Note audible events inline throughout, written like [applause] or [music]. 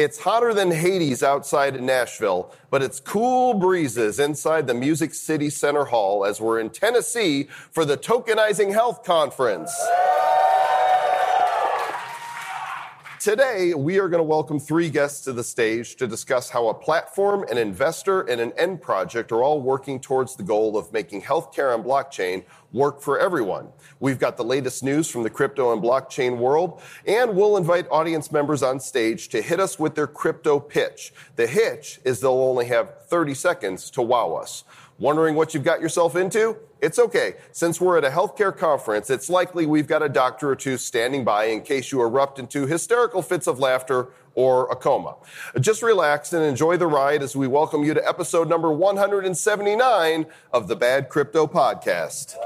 It's hotter than Hades outside Nashville, but it's cool breezes inside the Music City Center Hall as we're in Tennessee for the Tokenizing Health Conference. Today, we are going to welcome three guests to the stage to discuss how a platform, an investor, and an end project are all working towards the goal of making healthcare on blockchain work for everyone. We've got the latest news from the crypto and blockchain world, and we'll invite audience members on stage to hit us with their crypto pitch. The hitch is they'll only have 30 seconds to wow us. Wondering what you've got yourself into? It's okay. Since we're at a healthcare conference, it's likely we've got a doctor or two standing by in case you erupt into hysterical fits of laughter or a coma. Just relax and enjoy the ride as we welcome you to episode number 179 of the Bad Crypto Podcast.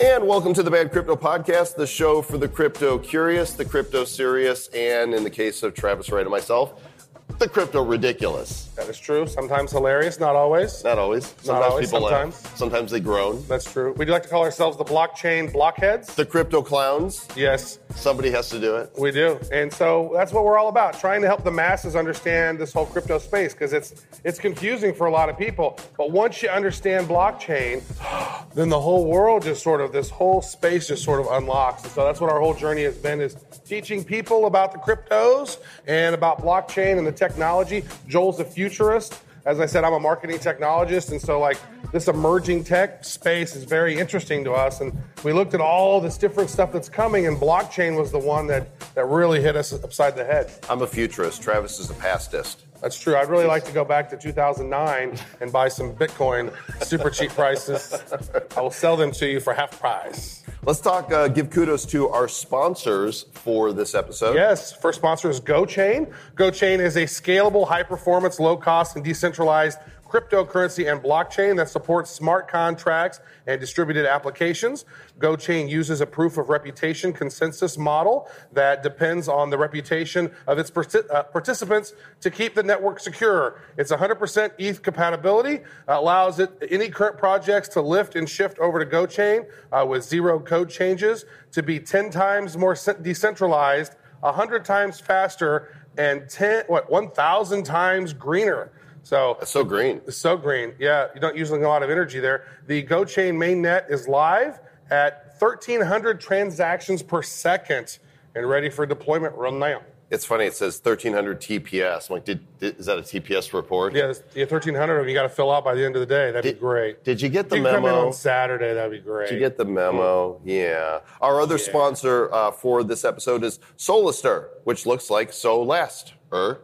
And welcome to the Bad Crypto Podcast, the show for the crypto curious, the crypto serious, and in the case of Travis Wright and myself, the crypto ridiculous. That is true. Sometimes hilarious, not always. Not always. Sometimes always, people laugh. sometimes. Sometimes they groan. That's true. We do like to call ourselves the blockchain blockheads. The crypto clowns. Yes, Somebody has to do it. we do. And so that's what we're all about, trying to help the masses understand this whole crypto space because it's it's confusing for a lot of people. But once you understand blockchain, [gasps] then the whole world just sort of this whole space just sort of unlocks. And so that's what our whole journey has been is teaching people about the cryptos and about blockchain and the technology. Joel's a futurist. As I said, I'm a marketing technologist, and so like this emerging tech space is very interesting to us. And we looked at all this different stuff that's coming, and blockchain was the one that that really hit us upside the head. I'm a futurist. Travis is a pastist. That's true. I'd really like to go back to 2009 and buy some Bitcoin, super cheap prices. I will sell them to you for half price. Let's talk, uh, give kudos to our sponsors for this episode. Yes, first sponsor is GoChain. GoChain is a scalable, high performance, low cost, and decentralized cryptocurrency and blockchain that supports smart contracts and distributed applications. GoChain uses a proof of reputation consensus model that depends on the reputation of its uh, participants to keep the network secure. It's 100% ETH compatibility, allows it, any current projects to lift and shift over to GoChain uh, with zero code changes to be 10 times more decentralized, 100 times faster, and 10, what, 1,000 times greener. So That's so green. it's so green. Yeah, you don't use a lot of energy there. The GoChain mainnet is live at 1,300 transactions per second and ready for deployment right now. It's funny. It says 1300 TPS. I'm like, did, did- is that a TPS report? Yeah, yeah 1,300 of them you got to fill out by the end of the day. That'd Did- be great. Did you get the you can come in memo? on Saturday. That'd be great. Did you get the memo? Yeah. Our other sponsor uh, for this episode is Solister, which looks like So Last, er,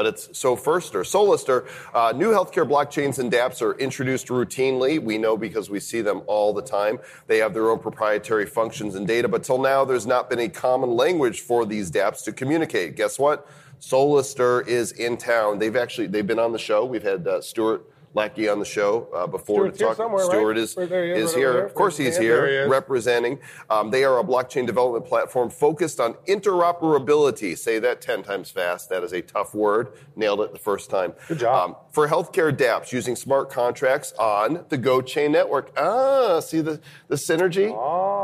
but it's So Firster. Solister, uh, new healthcare blockchains and dApps are introduced routinely. We know because we see them all the time. They have their own proprietary functions and data, but till now, there's not been a common language for these dApps to communicate. Guess what? Solister is in town. They've actually they've been on the show. We've had uh, Stuart Lackey on the show uh, before Stuart's to here talk. somewhere, right? Stuart is Right there he is, is here. there. Of course, he's Yeah, here he representing. Um, they are a blockchain development platform focused on interoperability. Say that 10 times fast. That is a tough word. Nailed it the first time. Good job. Um, for healthcare dApps using smart contracts on the GoChain network. Ah, see the, the synergy? Oh.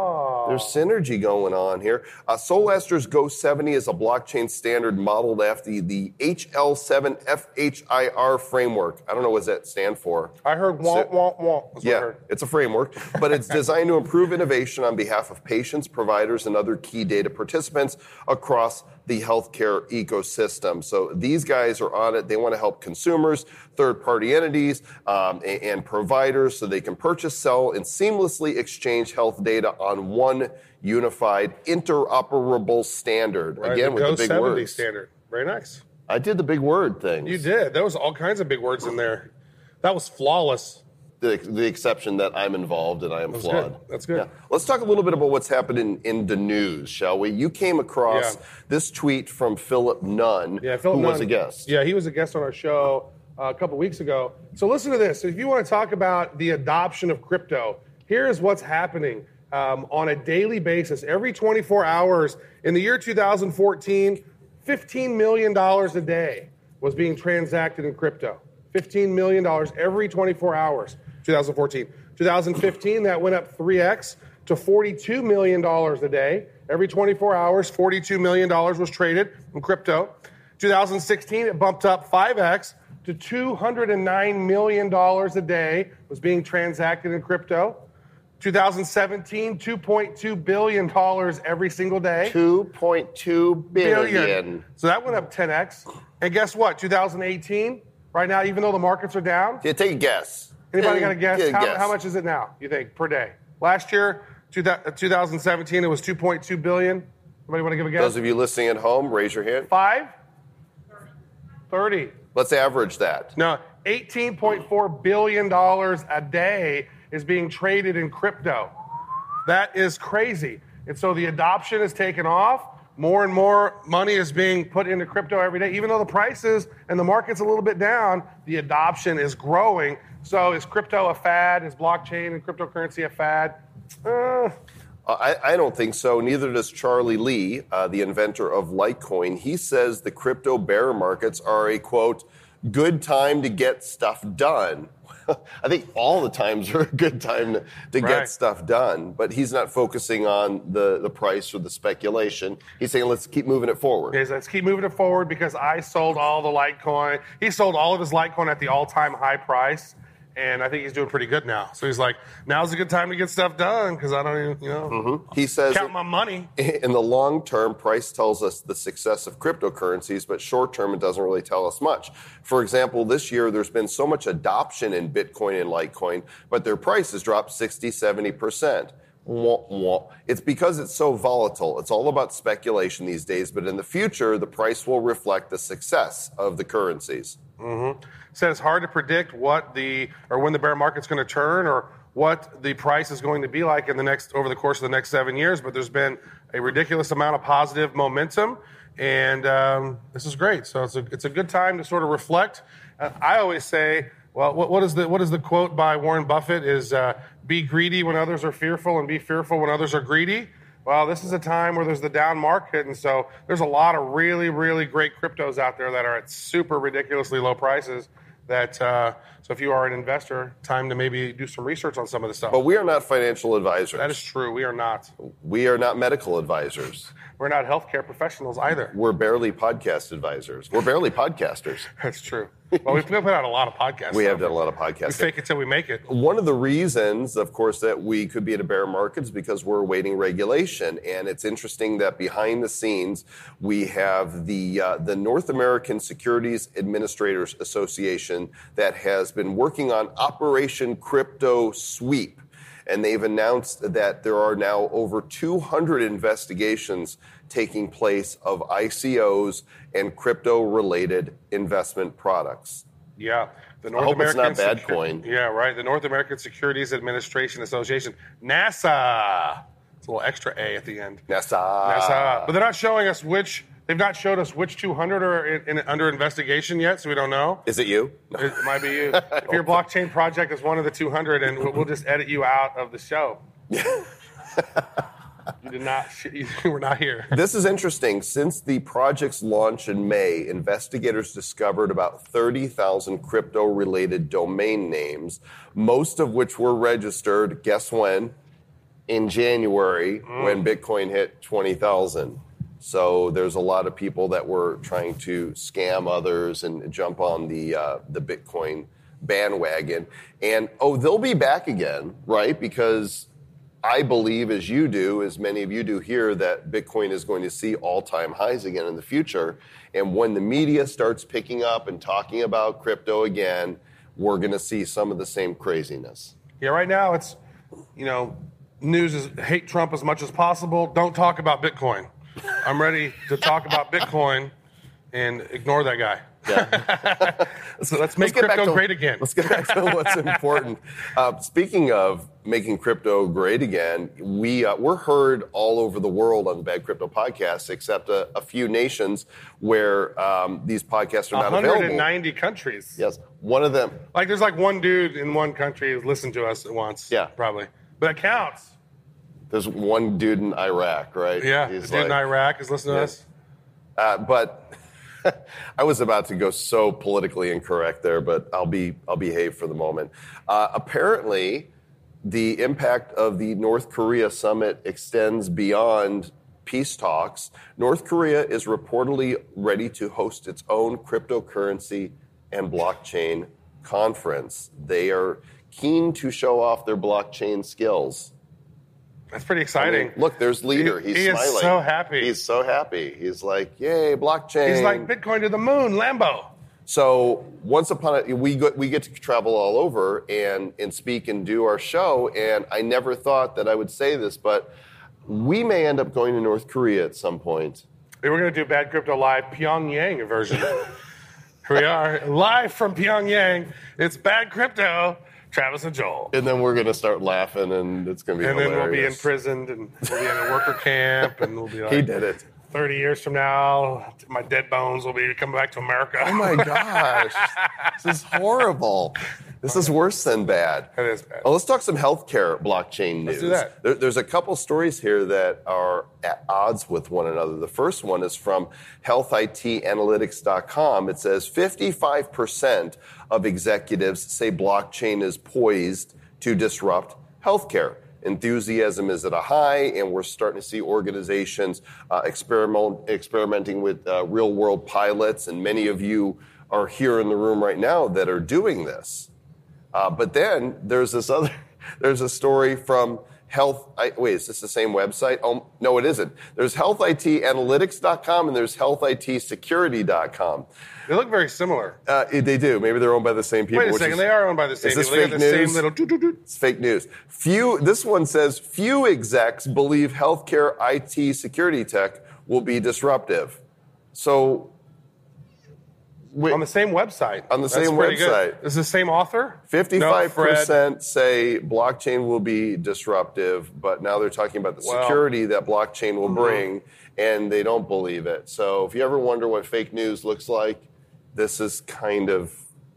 There's synergy going on here. Uh, Solister's Go 70 is a blockchain standard modeled after the, the HL7 FHIR framework. I don't know what does that stand for. I heard womp, womp, womp. That's what I Yeah, heard. it's a framework, but it's [laughs] designed to improve innovation on behalf of patients, providers, and other key data participants across the healthcare ecosystem. So these guys are on it. They want to help consumers, third party entities, um, and, and providers so they can purchase, sell, and seamlessly exchange health data on one unified interoperable standard. Right, Again, the with Go the big 70 words. standard. Very nice. I did the big word thing. You did. There was all kinds of big words in there. That was flawless. The, the exception that I'm involved and I am That's flawed. good. That's good. Yeah. Let's talk a little bit about what's happening in the news, shall we? You came across Yeah. this tweet from Philip Nunn, Yeah, Philip who was a guest. Yeah, he was a guest on our show uh, a couple weeks ago. So listen to this. If you want to talk about the adoption of crypto, here's what's happening. um, on a daily basis, every 24 hours. In the year 2014, $15 million a day was being transacted in crypto. $15 million every 24 hours, 2014. 2015, that went up 3x to $42 million a day. Every 24 hours, $42 million was traded in crypto. 2016, it bumped up 5x to $209 million a day was being transacted in crypto. 2017, $2.2 billion every single day. 2.2 billion. So that went up 10x. And guess what? 2018, right now, even though the markets are down, Yeah, take a guess. Anybody got a guess? How, guess. how much is it now, you think, per day? Last year, two uh, 2017, it was 2.2 billion. Anybody want to give a guess? Those of you listening at home, raise your hand. Five? 30. Let's average that. No, $18.4 billion a day is being traded in crypto. That is crazy. And so the adoption is taken off. More and more money is being put into crypto every day. Even though the prices and the market's a little bit down, the adoption is growing. So is crypto a fad? Is blockchain and cryptocurrency a fad? Uh, I, I don't think so. Neither does Charlie Lee, uh, the inventor of Litecoin. He says the crypto bear markets are a quote, good time to get stuff done. [laughs] I think all the times are a good time to, to Right. get stuff done, but he's not focusing on the, the price or the speculation. He's saying let's keep moving it forward. is let's keep moving it forward because I sold all the Litecoin. He sold all of his Litecoin at the all-time high price, and I think he's doing pretty good now. So he's like, now's a good time to get stuff done because I don't even, you know, mm-hmm. He says count my money. [laughs] in the long term, price tells us the success of cryptocurrencies, but short term, it doesn't really tell us much. For example, this year, there's been so much adoption in Bitcoin and Litecoin, but their price has dropped 60, 70%. Wah, wah. It's because it's so volatile. It's all about speculation these days, but in the future, the price will reflect the success of the currencies. Said it's hard to predict what the or when the bear market's going to turn or what the price is going to be like in the next over the course of the next seven years. But there's been a ridiculous amount of positive momentum, and um, this is great. So it's a it's a good time to sort of reflect. Uh, I always say, well, what, what is the what is the quote by Warren Buffett? Is uh, be greedy when others are fearful, and be fearful when others are greedy. Well, this is a time where there's the down market, and so there's a lot of really, really great cryptos out there that are at super ridiculously low prices. That uh, so if you are an investor, time to maybe do some research on some of this stuff. But we are not financial advisors. that is true. We are not. we are not medical advisors. We're not healthcare professionals either. We're barely podcast advisors. We're barely podcasters. [laughs] That's true. Well, we've put out a lot of podcasts. We have done a lot of podcasts. We fake it till we make it. One of the reasons, of course, that we could be in a bear market is because we're awaiting regulation. And it's interesting that behind the scenes, we have the, uh, the North American Securities Administrators Association that has been working on Operation Crypto Sweep. And they've announced that there are now over 200 investigations taking place of ICOs and crypto related investment products. Yeah. The North hope it's not bad Secu- coin. Yeah, right. The North American Securities Administration Association, NASA. It's a little extra A at the end. NASA. NASA. But they're not showing us which. They've not showed us which 200 are in, in, under investigation yet, so we don't know. Is it you? It might be you. [laughs] if your blockchain project is one of the 200, and we'll, we'll just edit you out of the show. [laughs] you did not. [laughs] You were not here. This is interesting. Since the project's launch in May, investigators discovered about 30,000 crypto related domain names, most of which were registered, guess when? In January, when Bitcoin hit 20,000. So there's a lot of people that were trying to scam others and jump on the, uh, the Bitcoin bandwagon. And oh, they'll be back again, right? Because I believe, as you do, as many of you do here, that Bitcoin is going to see all time highs again in the future. And when the media starts picking up and talking about crypto again, we're going to see some of the same craziness. Yeah, right now it's, you know, news is hate Trump as much as possible. Don't talk about Bitcoin. I'm ready to talk about Bitcoin and ignore that guy. [laughs] so let's make back crypto to- great again. Let's get back to what's [laughs] important. Uh, speaking of making crypto great again, we uh, we're heard all over the world on the Bad Crypto Podcast, except a, a few nations where um, these podcasts are not available. 190 countries. Yes, one of them. Like there's like one dude in one country who's listened to us at once. Yeah. Probably. But it counts. There's one dude in Iraq, right? Yeah, He's the dude in Iraq is listening to Yeah. us. Uh, but [laughs] I was about to go so politically incorrect there, but I'll be I'll behave for the moment. Uh, apparently, the impact of the North Korea summit extends beyond peace talks. North Korea is reportedly ready to host its own cryptocurrency and blockchain conference. They are keen to show off their blockchain skills. That's pretty I exciting. mean, look, there's leader. He- He's he smiling. so happy. He's so happy. He's like, "Yay, blockchain!" He's like Bitcoin to the moon, Lambo. So once upon a we get, we get to travel all over and and speak and do our show. And I never thought that I would say this, but we may end up going to North Korea at some point. We were going to do Bad Crypto Live Pyongyang version. Here [laughs] we are, live from Pyongyang. It's Bad Crypto, Travis and Joel. And then we're going to start laughing, and it's going to be And then we'll be imprisoned and we'll be in a worker [laughs] camp and we'll be like, He did it. 30 years from now, my dead bones will be coming back to America. Oh my gosh, [laughs] this is horrible. This is worse than bad. It is bad. Well, let's talk some healthcare blockchain news. Let's do that. There, there's a couple stories here that are at odds with one another. The first one is from healthitanalytics.com. It says 55% of executives say blockchain is poised to disrupt healthcare. Enthusiasm is at a high, and we're starting to see organizations uh, experiment, experimenting with uh, real world pilots, and many of you are here in the room right now that are doing this. Uh, but then there's this other, [laughs] there's a story from Health. I, wait, is this the same website? Oh, no, it isn't. There's healthitanalytics.com and there's healthitsecurity.com. They look very similar. Uh, they do. Maybe they're owned by the same people. Wait a second, is- they are owned by the same is this people. They got fake the news? same little. It's fake news. Few. This one says few execs believe healthcare IT security tech will be disruptive. So, wait, on the same website. On the That's same pretty good. website. Is the same author? Fifty-five No, Fred. percent say blockchain will be disruptive, but now they're talking about the Well- Mm-hmm. security that blockchain will bring, and they don't believe it. So, if you ever wonder what fake news looks like, this is kind of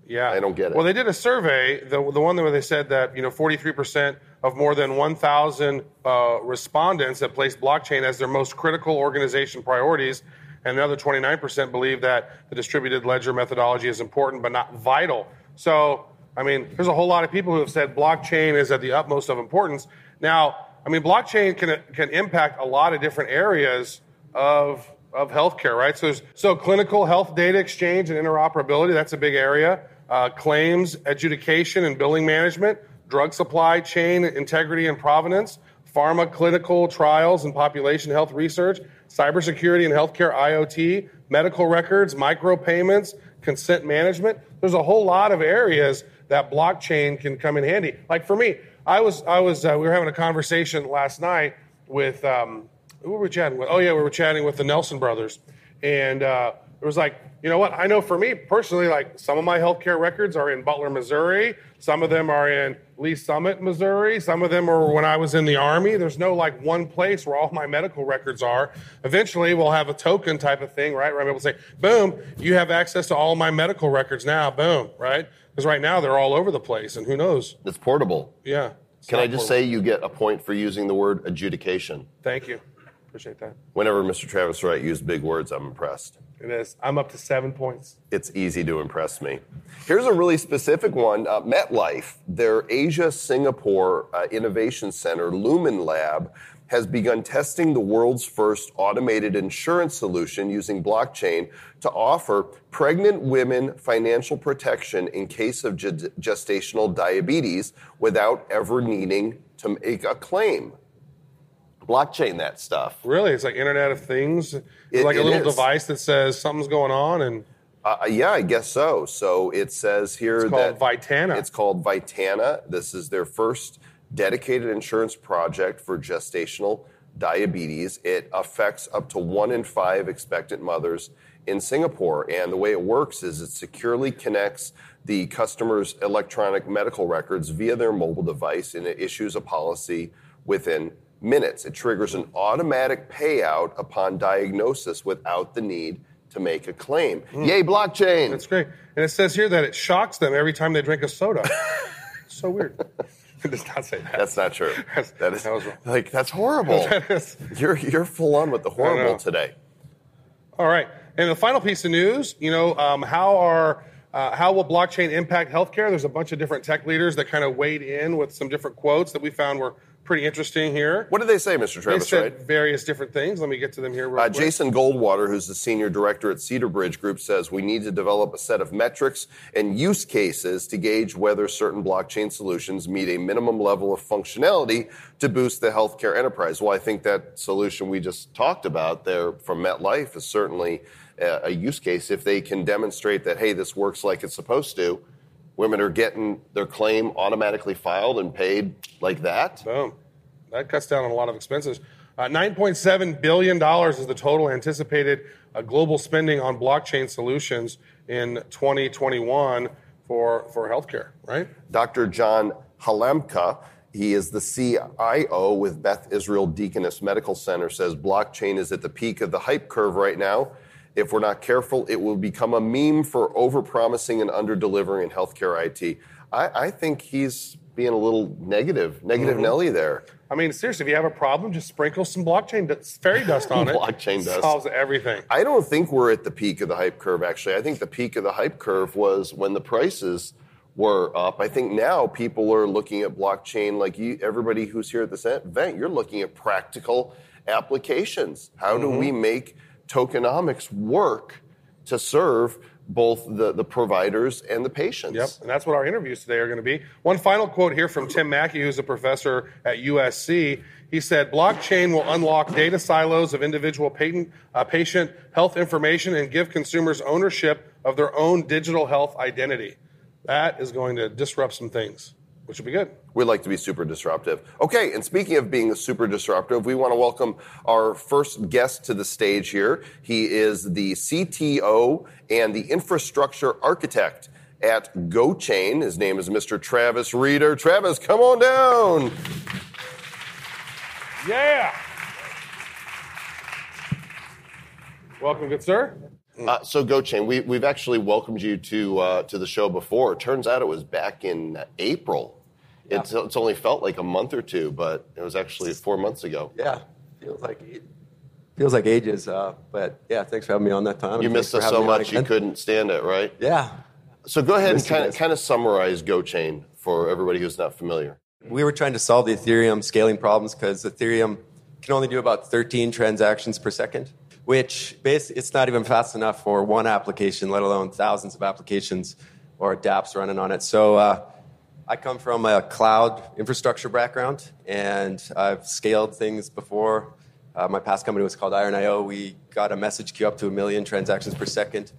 Yeah, I don't get it. Well, they did a survey, the the one where they said that you know 43 percent of more than 1,000 uh, respondents that placed blockchain as their most critical organization priorities, and another 29 percent believe that the distributed ledger methodology is important but not vital. So, I mean, there's a whole lot of people who have said blockchain is at the utmost of importance. Now, I mean, blockchain can can impact a lot of different areas of of healthcare, right? So, so clinical health data exchange and interoperability, that's a big area. Uh, claims, adjudication, and billing management, drug supply chain integrity and provenance, pharma clinical trials and population health research, cybersecurity and healthcare IoT, medical records, micropayments, consent management. There's a whole lot of areas that blockchain can come in handy. Like for me, I was, I was, uh, we were having a conversation last night with, um, who were we chatting with? Oh yeah, we were chatting with the Nelson brothers, and uh, it was like, you know what? I know for me personally, like some of my healthcare records are in Butler, Missouri. Some of them are in Lee Summit, Missouri. Some of them are when I was in the Army. There's no like one place where all my medical records are. Eventually, we'll have a token type of thing, right? Where I'm able to say, boom, you have access to all my medical records now. Boom, right? Because right now they're all over the place, and who knows? it's portable. Yeah. It's Can I just portable. say you get a point for using the word adjudication? Thank you. Appreciate that. Whenever Mr. Travis Wright used big words, I'm impressed. It is. I'm up to seven points. It's easy to impress me. Here's a really specific one uh, MetLife, their Asia Singapore uh, Innovation Center, Lumen Lab, has begun testing the world's first automated insurance solution using blockchain to offer pregnant women financial protection in case of gestational diabetes without ever needing to make a claim. Blockchain that stuff. Really, it's like Internet of Things. It's It- like a it little is. device that says something's going on, and Uh, yeah, I guess so. So it says here it's that Vitana. It's called Vitana. This is their first dedicated insurance project for gestational diabetes. It affects up to one in five expectant mothers in Singapore. And the way it works is it securely connects the customer's electronic medical records via their mobile device and it issues a policy within minutes. It triggers an automatic payout upon diagnosis without the need to make a claim. Yay, blockchain! That's great. And it says here that it shocks them every time they drink a soda. so weird. [laughs] It does not say that. That's not true. [laughs] That's- That is that like that's horrible. [laughs] That is- You're you're full on with the horrible today. All right. And the final piece of news, you know, um, how are uh, how will blockchain impact healthcare? There's a bunch of different tech leaders that kind of weighed in with some different quotes that we found were pretty interesting here. What did they say, Mr. Travis? They said Right? various different things. Let me get to them here real Uh. Jason Goldwater, who's the senior director at Cedar Bridge Group, says we need to develop a set of metrics and use cases to gauge whether certain blockchain solutions meet a minimum level of functionality to boost the healthcare enterprise. Well, I think that solution we just talked about there from MetLife is certainly a, a use case. If they can demonstrate that, hey, this works like it's supposed to, women are getting their claim automatically filed and paid like that. Boom. That cuts down on a lot of expenses. Uh, $9.7 billion is the total anticipated uh, global spending on blockchain solutions in 2021 for, for healthcare, right? Dr. John Halamka, he is the CIO with Beth Israel Deaconess Medical Center, says blockchain is at the peak of the hype curve right now. If we're not careful, it will become a meme for overpromising and under-delivering in healthcare IT. I, I think he's being a little negative, negative mm-hmm. Nelly there. I mean, seriously, if you have a problem, just sprinkle some blockchain fairy dust [laughs] on it. Blockchain dust. Solves everything. I don't think we're at the peak of the hype curve, actually. I think the peak of the hype curve was when the prices were up. I think now people are looking at blockchain like you, everybody who's here at this event, you're looking at practical applications. How do we mm-hmm. make tokenomics work to serve both the, the providers and the patients? Yep, and that's what our interviews today are going to be. One final quote here from Tim Mackey, who's a professor at USC. He said, "Blockchain will unlock data silos of individual patent, uh, patient health information and give consumers ownership of their own digital health identity. That is going to disrupt some things, which will be good." We like to be super disruptive. Okay, and speaking of being super disruptive, we want to welcome our first guest to the stage here. He is the CTO and the infrastructure architect at GoChain. His name is Mr. Travis Reeder. Travis, come on down. Yeah. Welcome, good sir. Uh, so GoChain, we, we've actually welcomed you to uh, to the show before. It turns out it was back in April. It's, it's only felt like a month or two, but it was actually four months ago. Yeah, feels like feels like ages. Uh, but yeah, thanks for having me on that time. You missed us so having me on much you couldn't stand it, right? Yeah, So go ahead and kind of kind of summarize GoChain for everybody who's not familiar. we were trying to solve the Ethereum scaling problems because Ethereum can only do about 13 transactions per second, which bas it's not even fast enough for one application, let alone thousands of applications or dApps running on it. So uh, I come from a cloud infrastructure background, and I've scaled things before. Uh, my past company was called Iron.io. We got a message queue up to a million transactions per second.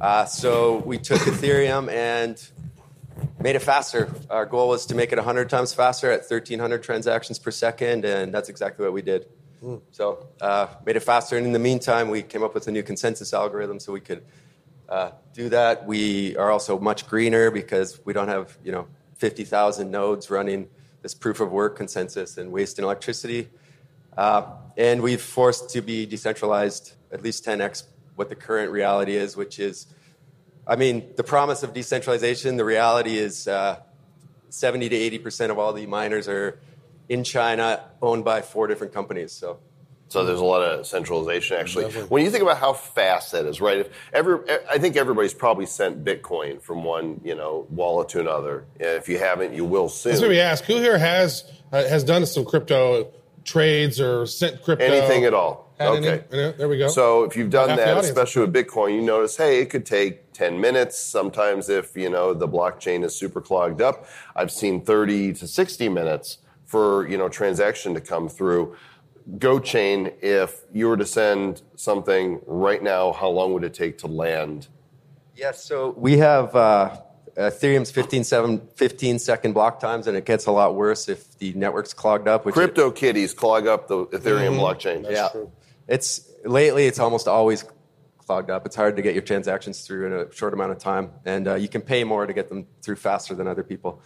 Uh, so we took Ethereum and made it faster. Our goal was to make it 100 times faster at 1,300 transactions per second, and that's exactly what we did. So, uh, made it faster. And in the meantime, we came up with a new consensus algorithm so we could uh, do that. We are also much greener because we don't have, you know, 50,000 nodes running this proof of work consensus and waste wasting electricity. Uh, and we've forced to be decentralized at least 10x what the current reality is, which is I mean, the promise of decentralization, the reality is uh, 70 to 80% of all the miners are in China, owned by four different companies. So, So there's a lot of centralization actually. When you think about how fast that is, right? If every, I think everybody's probably sent Bitcoin from one, you know, wallet to another. If you haven't, you will soon. That's what we ask. Who here has uh, has done some crypto trades or sent crypto? Anything at all. Had any? Okay. There we go. So if you've done Half that, especially with Bitcoin, you notice, hey, it could take 10 minutes. Sometimes if, you know, the blockchain is super clogged up, I've seen 30 to 60 minutes for, you know, transaction to come through. GoChain, if you were to send something right now, how long would it take to land? yes, so we have uh, Ethereum's 15, seven, 15 second block times, and it gets a lot worse if the network's clogged up. Which it- Crypto kitties clog up the Ethereum Mm-hmm. blockchain. yeah, it's lately it's almost always clogged up. It's hard to get your transactions through in a short amount of time, and uh, you can pay more to get them through faster than other people.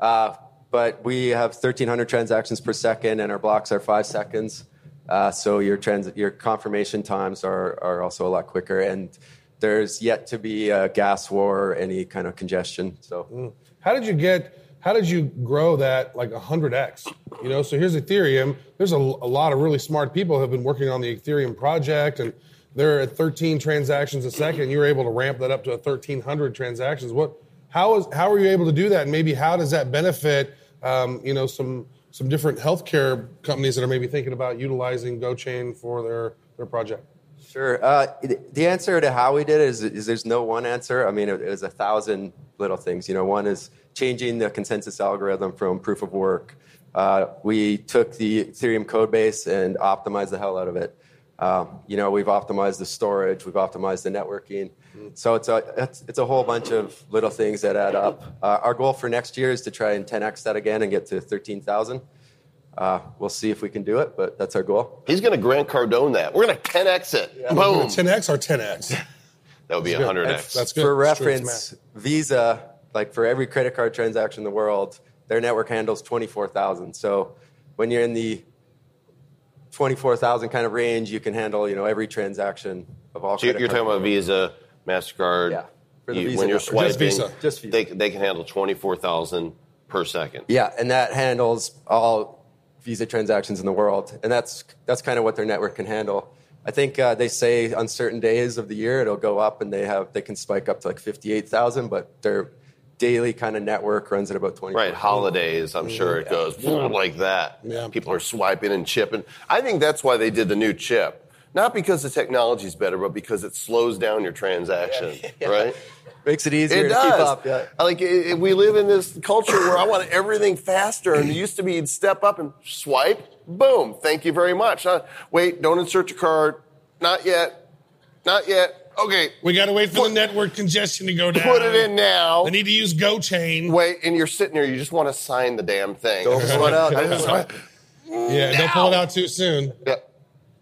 Uh, but we have 1,300 transactions per second, and our blocks are five seconds. Uh, so your trans- your confirmation times are are also a lot quicker, and there's yet to be a gas war or any kind of congestion. So. How did you get how did you grow that like 100x? You know, so here's Ethereum. There's a, a lot of really smart people who have been working on the Ethereum project, and they're at 13 transactions a second. You were able to ramp that up to 1,300 transactions. What? How is how are you able to do that? And maybe how does that benefit? Um, you know, some some different healthcare companies that are maybe thinking about utilizing GoChain for their their project. Sure. Uh, the- answer to how we did it is, is there's no one answer. I mean, it, it was a thousand little things. You know, one is changing the consensus algorithm from proof of work. Uh, we took the Ethereum code base and optimized the hell out of it. Um, you know, we've optimized the storage, we've optimized the networking. So it's a it's, it's a whole bunch of little things that add up. Uh, our goal for next year is to try and 10x that again and get to 13,000. Uh, we'll see if we can do it, but that's our goal. He's going to Grant Cardone that. We're going to 10x it. Boom. 10x or 10x? [laughs] That would be Good. 100x. That's, that's good. For Straight reference, Visa, like for every credit card transaction in the world, their network handles 24,000. So when you're in the 24,000 kind of range, you can handle, you know, every transaction of all So you're credit you're talking about Visa, MasterCard. Yeah. For the You- Visa when you're network. Just swiping, Visa. Just Visa. They, they can handle 24,000 per second. Yeah, and that handles all Visa transactions in the world, and that's that's kind of what their network can handle. I think uh, they say on certain days of the year it'll go up, and they have they can spike up to like fifty eight thousand, but their daily kind of network runs at about twenty. Right, holidays, I'm sure it goes like that. Yeah. People are swiping and chipping. I think that's why they did the new chip. Not because the technology is better, but because it slows down your transaction, [laughs] right? Makes it easier It to does. keep up. Yeah. Like it, it- we live in this culture where I want everything faster, and it used to be you'd step up and swipe, boom, thank you very much. Uh, wait, don't insert your card. Not yet. Not yet. Okay, We got to wait for Put- the network congestion to go down. put it in now. I need to use GoChain. Wait, and you're sitting there. You just want to sign the damn thing. Don't sweat out. [laughs] Don't sweat. Yeah, don't pull it out too soon. Yeah,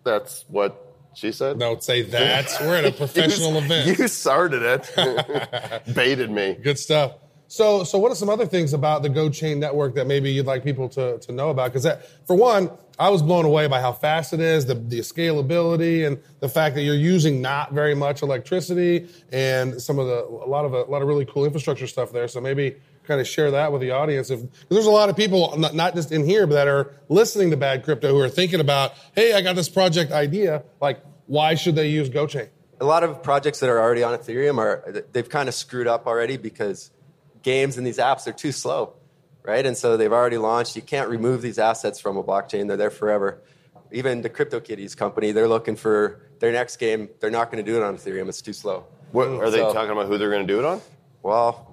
that's what she said. Don't say that. We're at a [laughs] professional you, event. You started it. [laughs] Baited me. Good stuff. So, so what are some other things about the GoChain network that maybe you'd like people to, to know about? Because that, for one, I was blown away by how fast it is, the, the scalability, and the fact that you're using not very much electricity, and some of the a lot of a lot of really cool infrastructure stuff there. So maybe kind of share that with the audience. If 'cause there's a lot of people, not, not just in here, but that are listening to Bad Crypto, who are thinking about, hey, I got this project idea. Like, why should they use GoChain? a lot of projects that are already on Ethereum are they've kind of screwed up already because games and these apps are too slow, right? And so they've already launched. You can't remove these assets from a blockchain; they're there forever. Even the CryptoKitties company, they're looking for their next game. They're not going to do it on Ethereum; it's too slow. What, are they So- talking about who they're going to do it on? Well,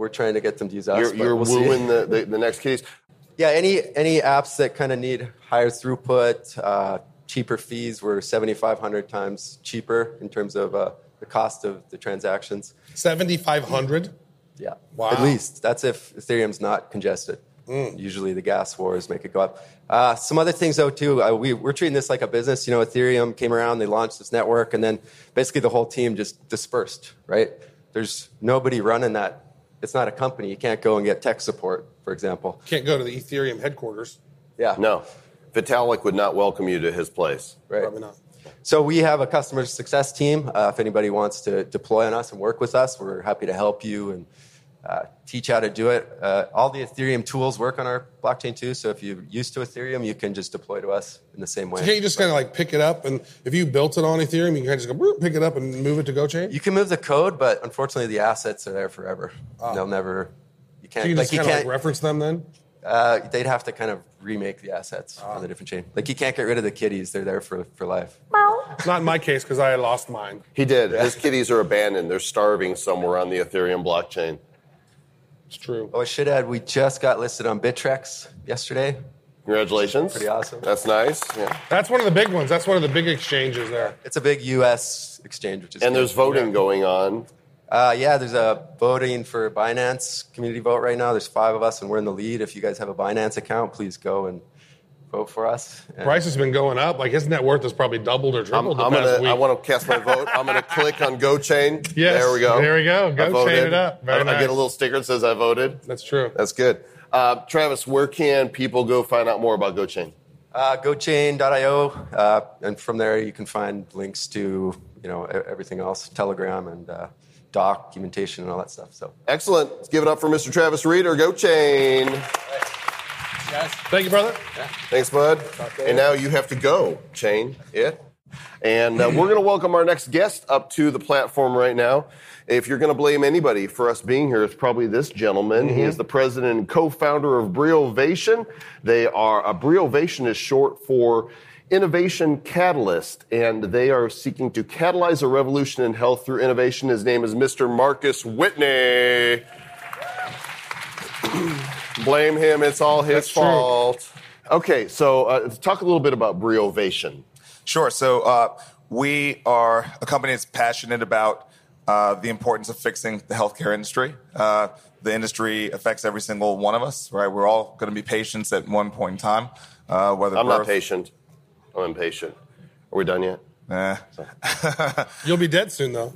we're trying to get them to use us. You're, you're we'll wooing the, the, the next kitties. [laughs] Yeah, any any apps that kind of need higher throughput, uh, cheaper fees were 7,500 times cheaper in terms of uh, the cost of the transactions. Seventy five hundred. Yeah. Wow. At least. That's if Ethereum's not congested. Usually the gas wars make it go up. Uh, some other things, though, too. Uh, we, we're treating this like a business. You know, Ethereum came around, they launched this network, and then basically the whole team just dispersed, right? There's nobody running that. It's not a company. You can't go and get tech support, for example. Can't go to the Ethereum headquarters. Yeah. No. Vitalik would not welcome you to his place. Right. Probably not. So we have a customer success team. Uh, if anybody wants to deploy on us and work with us, we're happy to help you and uh, teach how to do it. Uh, all the Ethereum tools work on our blockchain too. So if you're used to Ethereum, you can just deploy to us in the same way. So can't you just kind of like pick it up and if you built it on Ethereum, you can just go pick it up and move it to GoChain? You can move the code, but unfortunately, the assets are there forever. They'll never. You can't. So you like just you can't. like reference them then? uh, they'd have to kind of remake the assets on the different chain. Like you can't get rid of the kitties; they're there for for life. Not in my case because I lost mine. He did. His kitties are abandoned. They're starving somewhere on the Ethereum blockchain. It's true. Oh, I should add, we just got listed on Bittrex yesterday. Congratulations. Pretty awesome. That's nice. Yeah. That's one of the big ones. That's one of the big exchanges there. It's a big U.S. exchange, which is And good. there's voting going on. Uh, yeah, there's a voting for Binance community vote right now. There's five of us, and we're in the lead. If you guys have a Binance account, please go and vote for us. And Price has been going up. Like his net worth has probably doubled or I'm, tripled I'm past gonna. week. I want to cast my vote. I'm gonna [laughs] click on GoChain. Yes, There we go. there we go. I GoChain voted. it up. Very I, I get a little sticker that says I voted. That's true. That's good. Uh, Travis, where can people go find out more about GoChain? Uh, GoChain.io, uh, and from there you can find links to you know e- everything else, Telegram and uh, documentation and all that stuff. So Excellent. Let's give it up for Mr. Travis Reeder. Go chain. Thank you, brother. Thanks, bud. And now you have to go, chain it. And uh, we're going to welcome our next guest up to the platform right now. If you're going to blame anybody for us being here, it's probably this gentleman. He is the president and co-founder of Briovation. They are uh, Briovation is short for Innovation Catalyst, and they are seeking to catalyze a revolution in health through innovation. His name is Mr. Marcus Whitney. [clears throat] Blame him; it's all his That's true. fault. Okay, so uh, talk a little bit about Briovation. Sure. So uh, we are a company that's passionate about uh, the importance of fixing the healthcare industry. Uh, the industry affects every single one of us, right? We're all going to be patients at one point in time. Uh, whether I'm not patient. I'm impatient. Are we done yet? Eh. [laughs] You'll be dead soon, though.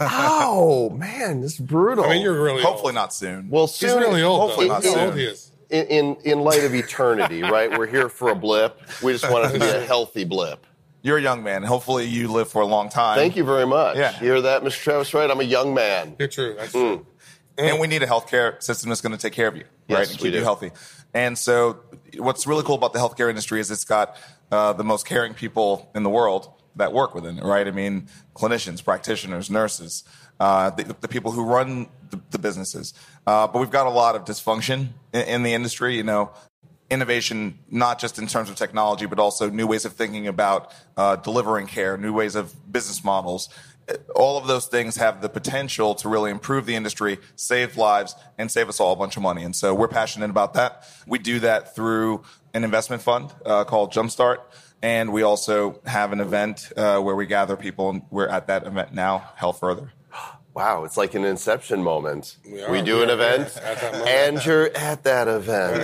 Oh man, this is brutal. I mean, you're really Hopefully old. not soon. well He's soon. really old. hopefully though. not soon. old he is. in, in in light of eternity, right? We're here for a blip. We just want it to be a [laughs] healthy blip. You're a young man. Hopefully you live for a long time. Thank you very much. Yeah. You hear that, Mr. Travis? Right? I'm a young man. You're true. That's Hmm. true. And we need a healthcare system that's going to take care of you, Yes, right, and we keep you healthy. And so, what's really cool about the healthcare industry is it's got uh, the most caring people in the world that work within it, right? I mean, clinicians, practitioners, nurses, uh, the, the people who run the, the businesses. Uh, but we've got a lot of dysfunction in, in the industry. You know, innovation, not just in terms of technology, but also new ways of thinking about uh, delivering care, new ways of business models. All of those things have the potential to really improve the industry, save lives, and save us all a bunch of money. And so we're passionate about that. We do that through an investment fund uh, called Jumpstart. And we also have an event uh, where we gather people, and we're at that event now, Health Further. Wow, it's like an inception moment. We We, do We an are event, at that moment. and you're at that Very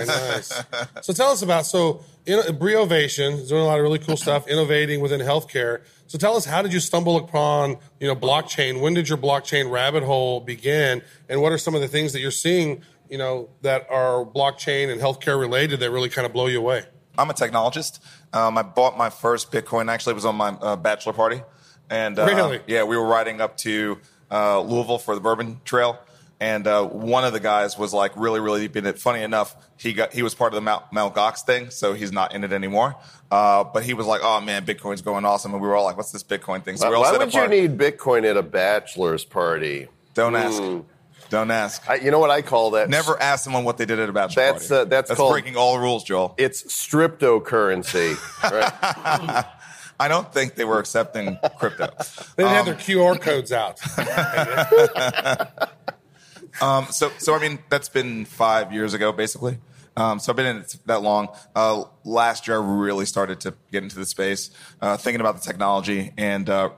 event. nice. so tell us about so you know, Briovation is doing a lot of really cool stuff, innovating within healthcare. So tell us, how did you stumble upon you know blockchain? When did your blockchain rabbit hole begin? And what are some of the things that you're seeing you know that are blockchain and healthcare related that really kind of blow you away? I'm a technologist. Um, I bought my first Bitcoin. Actually, it was on my uh, bachelor party, and uh, Really? yeah, we were riding up to uh, Louisville for the Bourbon Trail, and uh, one of the guys was like really, really deep in it. Funny enough, he got he was part of the Mount, Mount Gox thing, so he's not in it anymore. Uh, but he was like, "Oh man, Bitcoin's going awesome," and we were all like, "What's this Bitcoin thing?" So we all Why would you need Bitcoin at a bachelor's party? Don't ask. Don't ask. I, you know what I call that? Never ask someone what they did at a bachelor That's, party. uh, that's called- breaking all the rules, Joel. It's striptocurrency. [laughs] right? [laughs] I don't think they were accepting crypto. [laughs] They didn't have Um, their QR codes out. [laughs] Um, so, so I mean, that's been five years ago, basically. Um, so I've been in it that long. Uh, last year, I really started to get into the space, uh, thinking about the technology, and uh,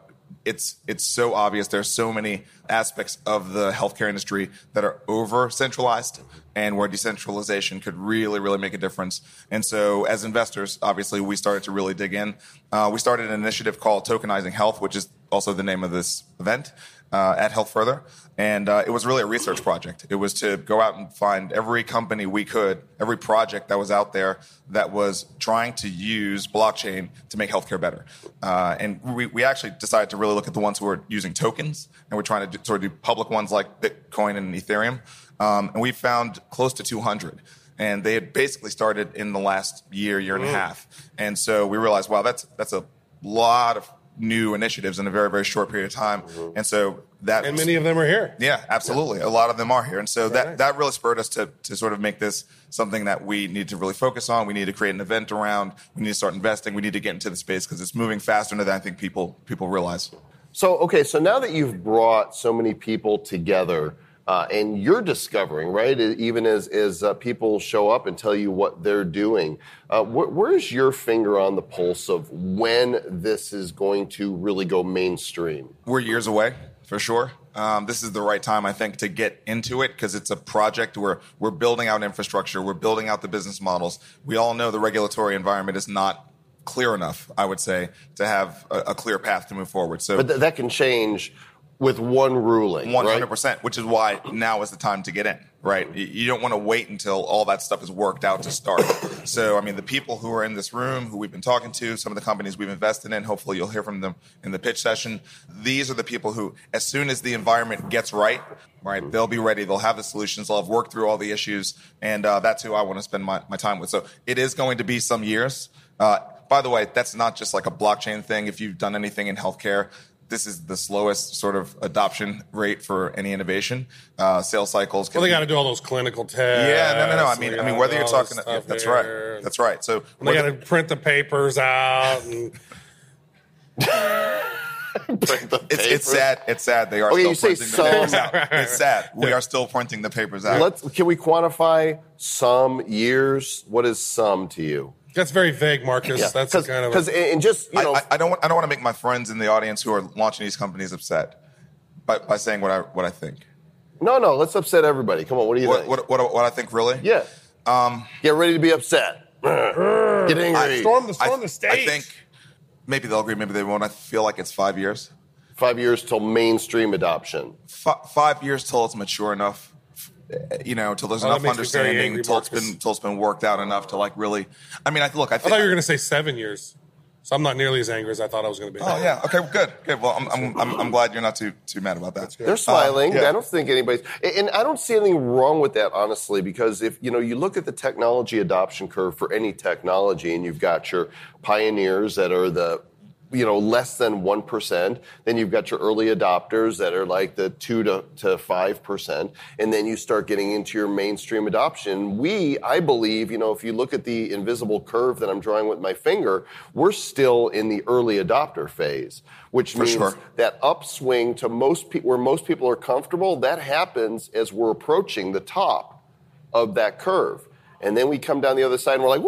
it's it's so obvious. There's so many aspects of the healthcare industry that are over centralized, and where decentralization could really, really make a difference. And so, as investors, obviously, we started to really dig in. Uh, we started an initiative called Tokenizing Health, which is also the name of this event uh, at Health Further, and uh, it was really a research project. It was to go out and find every company we could, every project that was out there that was trying to use blockchain to make healthcare better. Uh, and we, we actually decided to really look at the ones who were using tokens, and we're trying to do, sort of do public ones like Bitcoin and Ethereum. Um, and we found close to 200 and they had basically started in the last year, year and a half. And so we realized, wow, that's that's a lot of new initiatives in a very, very short period of time. Mm-hmm. And so that and many of them are here. yeah, absolutely. A lot of them are here. And so that, nice. that really spurred us to, to sort of make this something that we need to really focus on. We need to create an event around. We need to start investing. We need to get into the space because it's moving faster than I think people people realize. So, okay, so now that you've brought so many people together, uh, and you're discovering, right, even as, as uh, people show up and tell you what they're doing, uh, wh- where's your finger on the pulse of when this is going to really go mainstream? we're years away for sure. Um, this is the right time, I think, to get into it because it's a project where we're building out infrastructure, we're building out the business models. We all know the regulatory environment is not clear enough, I would say, to have a, a clear path to move forward. So But th- that can change with one ruling. Hundred percent, which is why now is the time to get in, right? You- You don't want to wait until all that stuff is worked out to start. so, I mean, the people who are in this room, who we've been talking to, some of the companies we've invested in, hopefully you'll hear from them in the pitch session. These are the people who, as soon as the environment gets right, right, they'll be ready. They'll have the solutions. They'll have worked through all the issues, and uh, that's who I want to spend my, my time with. So, it is going to be some years. Uh, by the way, that's not just like a blockchain thing. If you've done anything in healthcare, this is the slowest sort of adoption rate for any innovation. Uh, sales cycles. Can Well, they got to do all those clinical tests. Yeah, no, no, no. I mean, I mean, whether you're talking, this yeah, that's here, right, that's right. So They got to print the papers out. And, [laughs] it's, it's sad. It's sad. They are Okay, still you say printing some. the papers out. It's [laughs] sad. We are still printing the papers out. Let's. Can we quantify some years? What is some to you? That's very vague, Marcus. That's because kind of. because and just you know I, I don't. Want, I don't want to make my friends in the audience who are launching these companies upset by, by saying what I what I think. no no let's upset everybody. Come on, what do you What think? what, what, what I think really? yeah. Um. Get ready to be upset. Get angry. storm the I, the stage. I think maybe they'll agree. Maybe they won't. I feel like it's five years. Five years till mainstream adoption. F- five years till it's mature enough. You know, till there's Oh, enough makes me very understanding, angry, till it's Marcus. been till it's been worked out enough to like really. I mean, I look. I I thought you were going to say seven years. So I'm not nearly as angry as I thought I was going to be. Oh yeah. Okay. Good. Good. Well, I'm, I'm, I'm, I'm glad you're not too too mad about that. They're smiling. Uh, yeah. I don't think anybody's, and I don't see anything wrong with that, honestly, because if you know you look at the technology adoption curve for any technology, and you've got your pioneers that are the you know less than 1% then you've got your early adopters that are like the 2 to, to 5% and then you start getting into your mainstream adoption. We i believe you know if you look at the invisible curve that i'm drawing with my finger we're still in the early adopter phase which means sure. that upswing to most people where most people are comfortable that happens as we're approaching the top of that curve. And then we come down the other side and we're like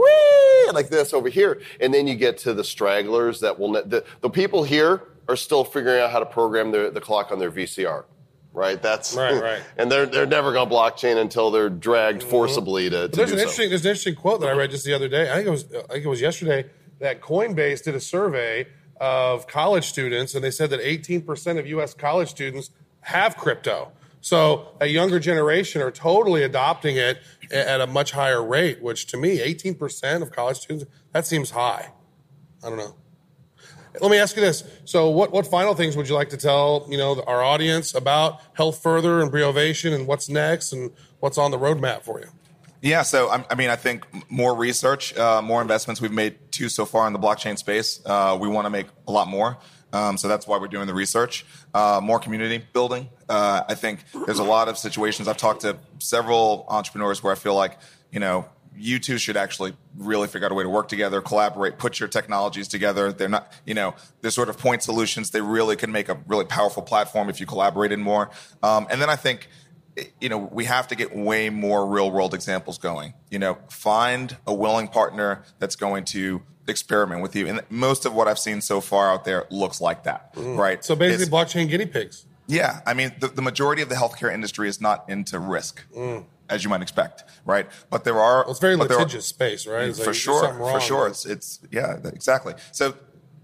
like this over here and then you get to the stragglers that will ne- the, the people here are still figuring out how to program their, the clock on their vcr right that's Right, right. [laughs] and they're they're never going to blockchain until they're dragged mm-hmm. forcibly to, to there's an so. interesting there's an interesting quote that I read just the other day. I think it was I think it was yesterday that Coinbase did a survey of college students and they said that 18% of US college students have crypto. So a younger generation are totally adopting it at a much higher rate, which to me 18% of college students that seems high. I don't know. Let me ask you this. So, what, what final things would you like to tell you know our audience about Health Further and Briovation and what's next and what's on the roadmap for you? Yeah, so I mean, I think more research, uh, more investments. We've made two so far in the blockchain space. Uh, we want to make a lot more. Um, so that's why we're doing the research. Uh, more community building. Uh, I think there's a lot of situations. I've talked to several entrepreneurs where I feel like, you know, you two should actually really figure out a way to work together, collaborate, put your technologies together. They're not, you know, they're sort of point solutions. They really can make a really powerful platform if you collaborated more. Um, and then I think, you know, we have to get way more real world examples going. You know, find a willing partner that's going to experiment with you. And most of what I've seen so far out there looks like that, mm. right? So basically, It's- blockchain guinea pigs. yeah, I mean, the, the majority of the healthcare industry is not into risk, mm. as you might expect, right? But there are. Well, it's very there are- litigious space, right? It's for do sure, for sure. It's, it's yeah, exactly. So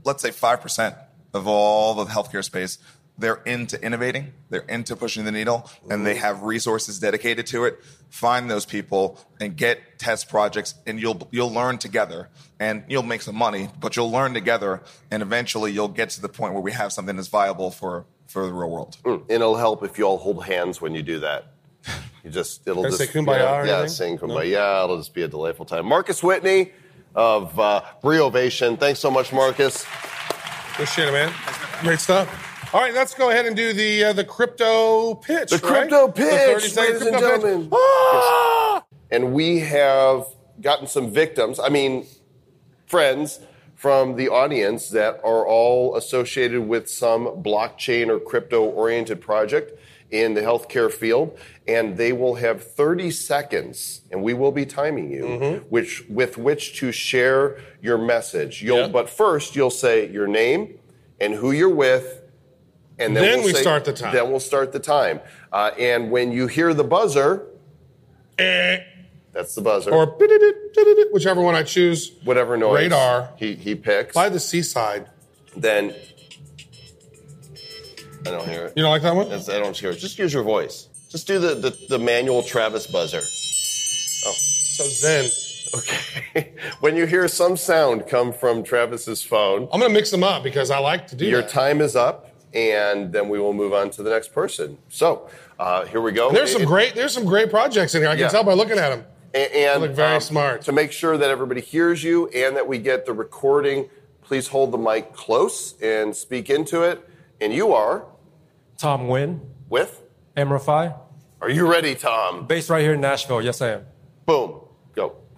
let's say five percent of all the healthcare space, they're into innovating, they're into pushing the needle, and they have resources dedicated to it. Find those people and get test projects, and you'll you'll learn together, and you'll make some money, but you'll learn together, and eventually you'll get to the point where we have something that's viable for for the real world. And it'll help if you all hold hands when you do that. You just [laughs] it'll just say kumbaya yeah, or yeah anything? sing No? kumbaya. It'll just be a delightful time. Marcus Whitney of uh, Briovation. Thanks so much, Marcus. Appreciate it, man. Great stuff. All right, let's go ahead and do the uh, the crypto pitch. The right? crypto pitch, 30 second ladies and gentlemen. Ah! And we have gotten some victims. I mean, friends from the audience that are all associated with some blockchain or crypto oriented project in the healthcare field and they will have 30 seconds and we will be timing you Mm-hmm. which with which to share your message you'll Yeah. but first you'll say your name and who you're with and then, Then we'll we say- start the time. then we'll start the time uh, and when you hear the buzzer Eh. that's the buzzer Or whichever one I choose. whatever noise Radar. he, he picks, By the seaside. then I don't hear it. You don't like that one? That's- I don't hear it. Just use your voice. Just do the, the, the manual Travis buzzer. Oh. So zen. Okay. [laughs] when you hear some sound come from Travis's phone, I'm gonna mix them up because I like to do your that. time is up, and then we will move on to the next person. So uh, here we go. There's some It- great there's some great projects in here. I can Yeah. tell by looking at them. And, and, look very um, smart. To make sure that everybody hears you and that we get the recording, please hold the mic close and speak into it. And you are Tom Nguyen, with? Emrify, Are you ready, Tom? based right here in Nashville. Yes, I am. Boom.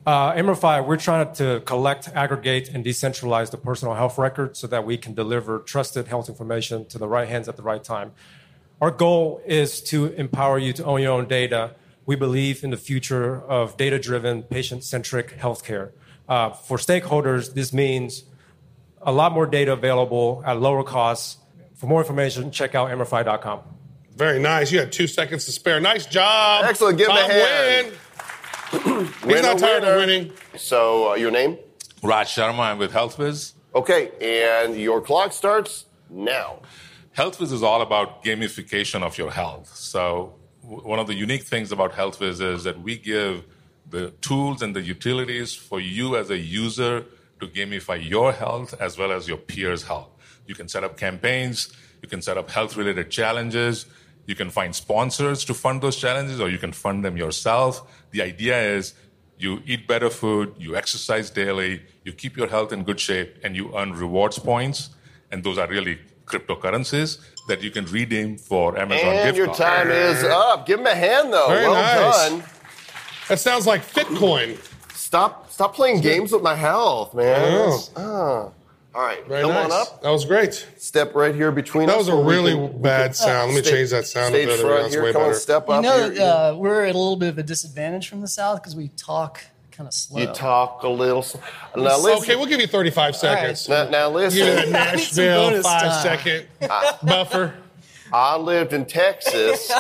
Go. Uh, Emrify, we're trying to collect, aggregate, and decentralize the personal health record so that we can deliver trusted health information to the right hands at the right time. Our goal is to empower you to own your own data. We believe in the future of data driven, patient centric healthcare. Uh, for stakeholders, this means a lot more data available at lower costs. For more information, check out emrify.com. Very nice. You had two seconds to spare. Nice job. Excellent. Give him a hand. Nguyen. He's not tired of winning. So, uh, your name? Raj Sharma. I'm with HealthWiz. Okay, and your clock starts now. HealthWiz is all about gamification of your health. So, w- one of the unique things about HealthWiz is that we give the tools and the utilities for you as a user to gamify your health as well as your peers' health. You can set up campaigns, you can set up health related challenges, you can find sponsors to fund those challenges, or you can fund them yourself. The idea is you eat better food, you exercise daily, you keep your health in good shape, and you earn rewards points. And those are really cryptocurrencies that you can redeem for Amazon gift cards. And gift your cards. time is up. Give him a hand, though. Very well nice. done. That sounds like Fitcoin. Stop, stop playing games with my health, man. Oh. All right, Very come nice. on up. That was great. Step right here between That us. was a really can- bad [laughs] sound. Let me Stage- change that sound a Stage bit. front here. way Come on, better. step You know, here. uh, we're at a little bit of a disadvantage from the south because we talk kind of slow. you talk a little. s- Now listen. Okay, we'll give you 35 seconds. Now, now Give you [laughs] that listen. I Nashville bonus five time. second Uh, buffer. I lived in Texas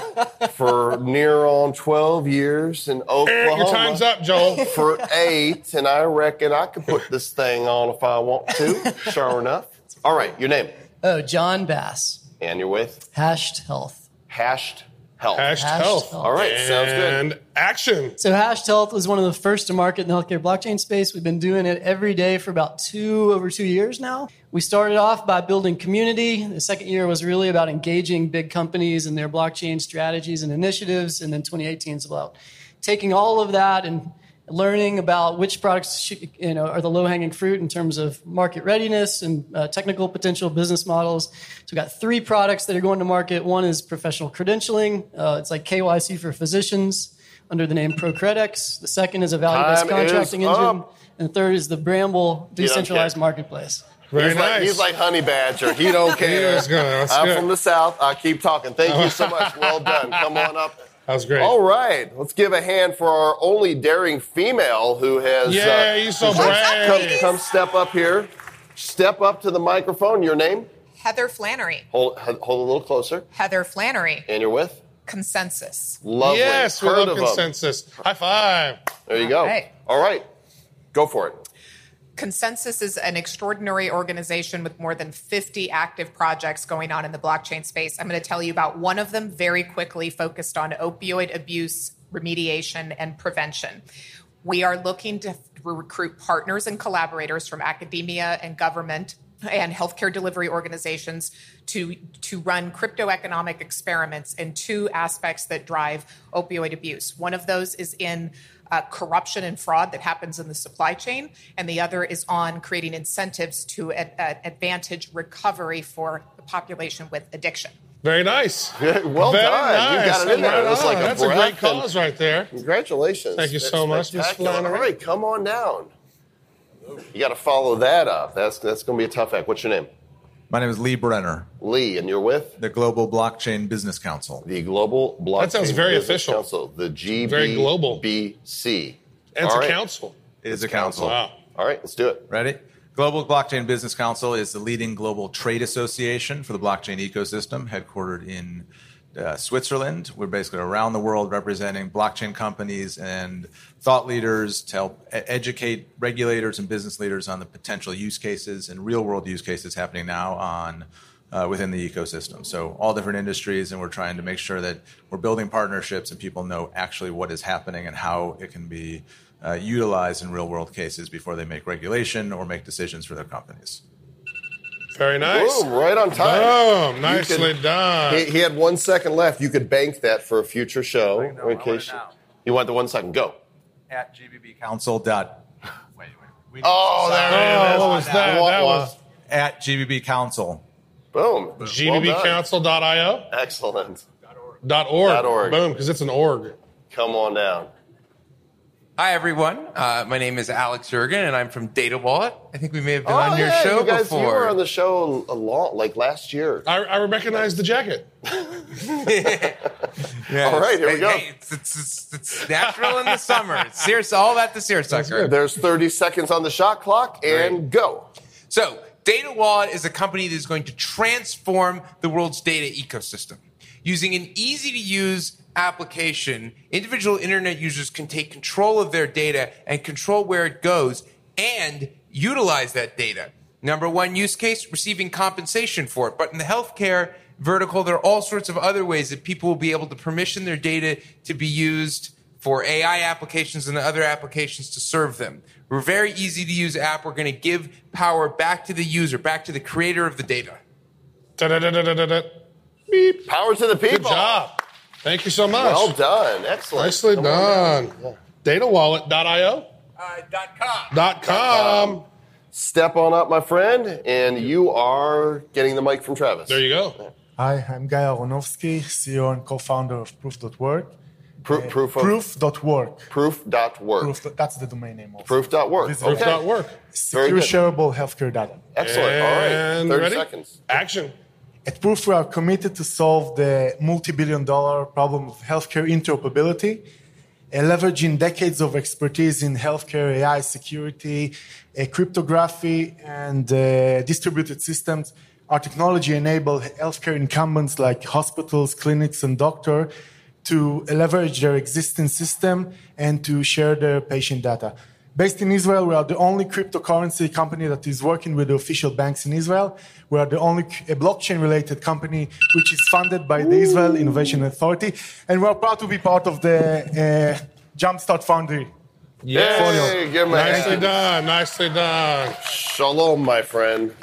for near on 12 years in Oklahoma. Your time's up, Joel. For eight, and I reckon I could put this thing on if I want to. Sure enough. All right, your name Oh, John Bass, and you're with Hashed Health. hashed health. Hashed Hashed health. health. All right, sounds good. And action. So Hashed Health was one of the first to market in the healthcare blockchain space. We've been doing it every day for about two over two years now. We started off by building community. The second year was really about engaging big companies and their blockchain strategies and initiatives. And then 2018 is about taking all of that and learning about which products should, you know are the low hanging fruit in terms of market readiness and uh, technical potential business models. So we've got three products that are going to market. One is professional credentialing. Uh, it's like KYC for physicians under the name ProCredX. The second is a value-based Time contracting engine, and the third is the Bramble decentralized marketplace. Very he's, nice. like, he's like Honey Badger. He don't [laughs] care. is good. That's I'm good. from the South. I keep talking. Thank you so much. Well [laughs] done. Come on up. that was great. All right. Let's give a hand for our only daring female who has. Yeah, uh, you so come, brave. come step up here. Step up to the microphone. Your name? Heather Flannery. Hold, hold a little closer. Heather Flannery. And you're with? ConsenSys. Lovely. Yes, we Heard love of 'em. ConsenSys. High five. There you go. All right. All right. Go for it. ConsenSys is an extraordinary organization with more than 50 active projects going on in the blockchain space. I'm going to tell you about one of them very quickly, focused on opioid abuse remediation and prevention. We are looking to recruit partners and collaborators from academia and government and healthcare delivery organizations to, to run crypto economic experiments in two aspects that drive opioid abuse. One of those is in uh, corruption and fraud that happens in the supply chain, and the other is on creating incentives to ad- ad- advantage recovery for the population with addiction. Very nice. [laughs] well Very done. You nice. got it in there. Right It was like a That's a great breath cause right there. Congratulations. Thank you That's so much, Miss spectacular. Flannery. All right, come on down. You got to follow that up. That's that's going to be a tough act. What's your name? My name is Lee Brenner, Lee, and you're with the Global Blockchain Business Council. the Global Blockchain That sounds very Business official. Council, the GBBC. Very global. BC. And it's All a council. It is a council. Wow. All right, let's do it. Ready? Global Blockchain Business Council is the leading global trade association for the blockchain ecosystem, headquartered in uh, Switzerland. We're basically around the world representing blockchain companies and thought leaders to help educate regulators and business leaders on the potential use cases and real world use cases happening now on uh, within the ecosystem. So all different industries, and we're trying to make sure that we're building partnerships and people know actually what is happening and how it can be uh, utilized in real world cases before they make regulation or make decisions for their companies. Very nice. Boom, right on time. Boom, nicely could- done. He, he had one second left. You could bank that for a future show. in case now. you want the one second. Go. At gbbcouncil. Dot, wait, wait. Oh, there it is. Oh, what was that? What That was At GBB Council. Boom. Well done. gbbcouncil.io. Excellent. Dot org. Dot org. Boom, because it's an org. Come on down. Hi, everyone. Uh, my name is Alex Jurgen, and I'm from Data Wallet. I think we may have been oh, on your yeah, show you guys, before. You were on the show a lot, like last year. I, I recognize the jacket. Yeah, [laughs] [laughs] All right, here we go. hey, it's, it's, it's, it's natural in the summer. It's serious, all that the seersucker. There's 30 seconds on the shot clock, and go. So, Data Wallet is a company that is going to transform the world's data ecosystem. Using an easy to use application, individual internet users can take control of their data and control where it goes and utilize that data. Number one use case, receiving compensation for it. But in the healthcare vertical, there are all sorts of other ways that people will be able to permission their data to be used for AI applications and other applications to serve them. We're a very easy to use app. We're going to give power back to the user, back to the creator of the data. Da-da-da-da-da-da. Beep. Power to the people. Good job. Thank you so much. Well done. Excellent. Nicely Come done. down. Datawallet.io. Uh, dot com. Dot com. Step on up, my friend, and you are getting the mic from Travis. There you go. Hi, I'm Guy Aronofsky, CEO and co-founder of Proof.work. Proof, proof, of, Proof.work. proof.work. Proof, that's the domain name also. Proof.work. Visit Okay. Proof.work. Very Secure, good. shareable healthcare data. Excellent. All right. 30 ready? seconds. Action. At Proof, we are committed to solve the multi-billion dollar problem of healthcare interoperability, leveraging decades of expertise in healthcare AI security, uh, cryptography, and uh, distributed systems. Our technology enable healthcare incumbents like hospitals, clinics, and doctors to leverage their existing system and to share their patient data. Based in Israel, we are the only cryptocurrency company that is working with the official banks in Israel. We are the only blockchain related company which is funded by the Israel Innovation Authority. And we are proud to be part of the uh, Jumpstart Foundry. Hey, give him Nicely hand. done. Nicely done. Shalom, my friend.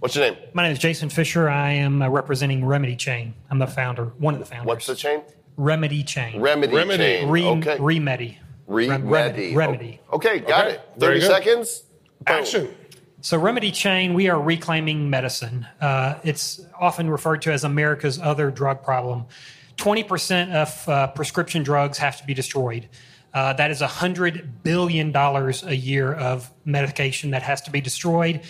What's your name? My name is Jason Fisher. I am uh, representing Remedy Chain. I'm the founder, one of the founders. What's the chain? Remedy Chain? Remedy, Remedy. chain. Re- okay. Remedy. Re- Rem- Remedy. Remedy. Okay, got Okay, it. 30 seconds. Boom. Action. So, Remedy Chain, we are reclaiming medicine. Uh, it's often referred to as America's other drug problem. 20% of uh, prescription drugs have to be destroyed. Uh, that is $100 billion a year of medication that has to be destroyed.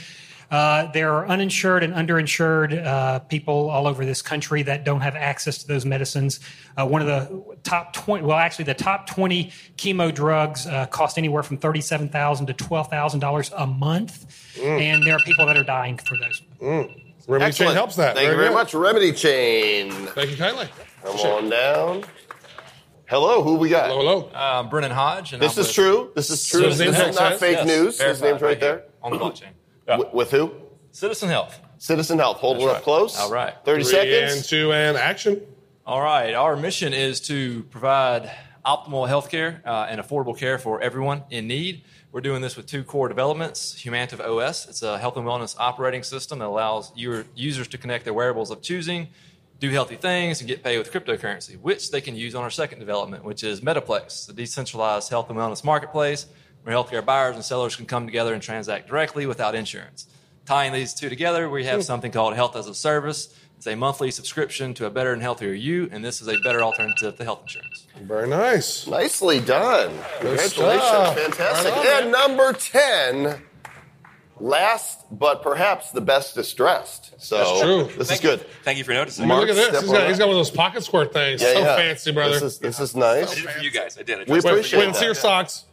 Uh, there are uninsured and underinsured uh, people all over this country that don't have access to those medicines. Uh, one of the top 20, well, actually, the top 20 chemo drugs uh, cost anywhere from 37,000 to $12,000 a month. And there are people that are dying for those. Remedy Excellent. Chain helps that. Thank you very good. much. Remedy chain. Thank you kindly. Come on down. Hello, who we got? Hello, hello. Uh, Brennan Hodge. And This I'm is with- true. This is true. So This is not fake Yes, news. His name's right here there. on the blockchain. Wi- With who? Citizen Health. Citizen Health. Hold it up close. All right. 30 Three seconds. and two and action. All right. Our mission is to provide optimal health care uh, and affordable care for everyone in need. We're doing this with two core developments Humantive OS. It's a health and wellness operating system that allows your users to connect their wearables of choosing, do healthy things, and get paid with cryptocurrency, which they can use on our second development, which is Metaplex, the decentralized health and wellness marketplace where healthcare buyers and sellers can come together and transact directly without insurance. Tying these two together, we have hmm. something called Health as a Service. It's a monthly subscription to a better and healthier you, and this is a better alternative to health insurance. Very nice. Nicely done. Congratulations. stuff. Fantastic. Right on, and number 10, last but perhaps the best distressed. So That's true. this is good. Thank you for noticing. I mean, look at this. step He's on got, he's got one of those pocket square things. Yeah, so yeah. fancy, brother. This is, this is nice. I did it for you guys. I did. I We trust- wait, appreciate wait, that. see your socks.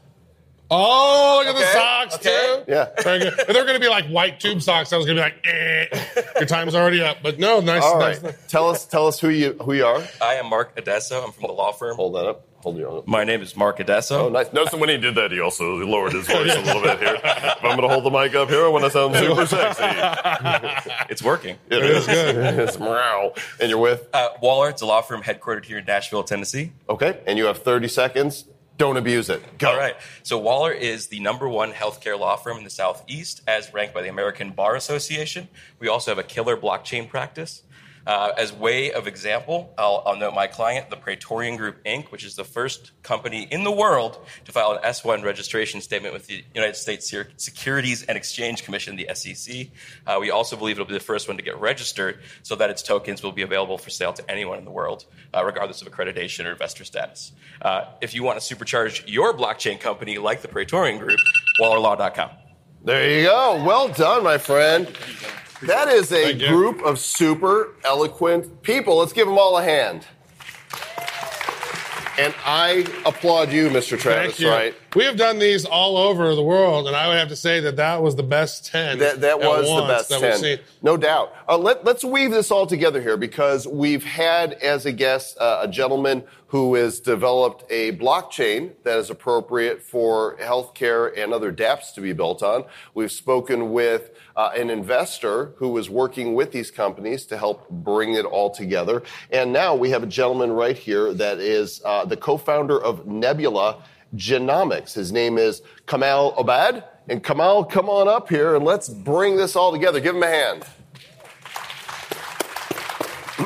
Oh, look at the socks, okay. too. Yeah. Very good. If they're going to be like white tube socks, I was going to be like, eh. Your time's already up. But no, nice. All nice. Tell us tell us who you who you are. I am Mark Adesso. I'm from the law firm. Hold that up. hold your own. My name is Mark Adesso. Oh, nice. Notice when he did that, he also lowered his voice a little bit here. If I'm going to hold the mic up here, I want to sound super sexy. [laughs] it's working. It is good. [laughs] it's meow. And you're with? Uh, Waller. It's a law firm headquartered here in Nashville, Tennessee. Okay. And you have 30 seconds. Don't abuse it. Go. All right. So Waller is the number one healthcare law firm in the Southeast, as ranked by the American Bar Association. We also have a killer blockchain practice. Uh, as way of example, I'll, I'll note my client, the Praetorian Group Inc., which is the first company in the world to file an S1 registration statement with the United States Securities and Exchange Commission, the SEC. Uh, we also believe it'll be the first one to get registered so that its tokens will be available for sale to anyone in the world, uh, regardless of accreditation or investor status. Uh, if you want to supercharge your blockchain company like the Praetorian Group, wallerlaw.com. There you go. Well done, my friend. That is a group of super eloquent people. Let's give them all a hand. And I applaud you, Mr. Travis, you. right? We have done these all over the world, and I would have to say that that was the best 10. That, that was the best that we've 10. seen. No doubt. Uh, let, let's weave this all together here because we've had as a guest uh, a gentleman who has developed a blockchain that is appropriate for healthcare and other dApps to be built on. We've spoken with uh, an investor who was working with these companies to help bring it all together. And now we have a gentleman right here that is uh, the co-founder of Nebula Genomics. His name is Kamal Obbad. And Kamal, come on up here and let's bring this all together. Give him a hand.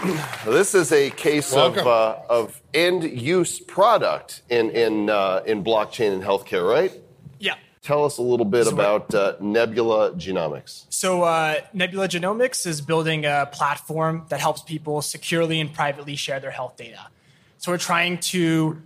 [clears throat] this is a case of, uh, of end use product in, in, uh, in blockchain and healthcare, right? Yeah. Tell us a little bit about uh, Nebula Genomics. So, uh, Nebula Genomics is building a platform that helps people securely and privately share their health data. So, we're trying to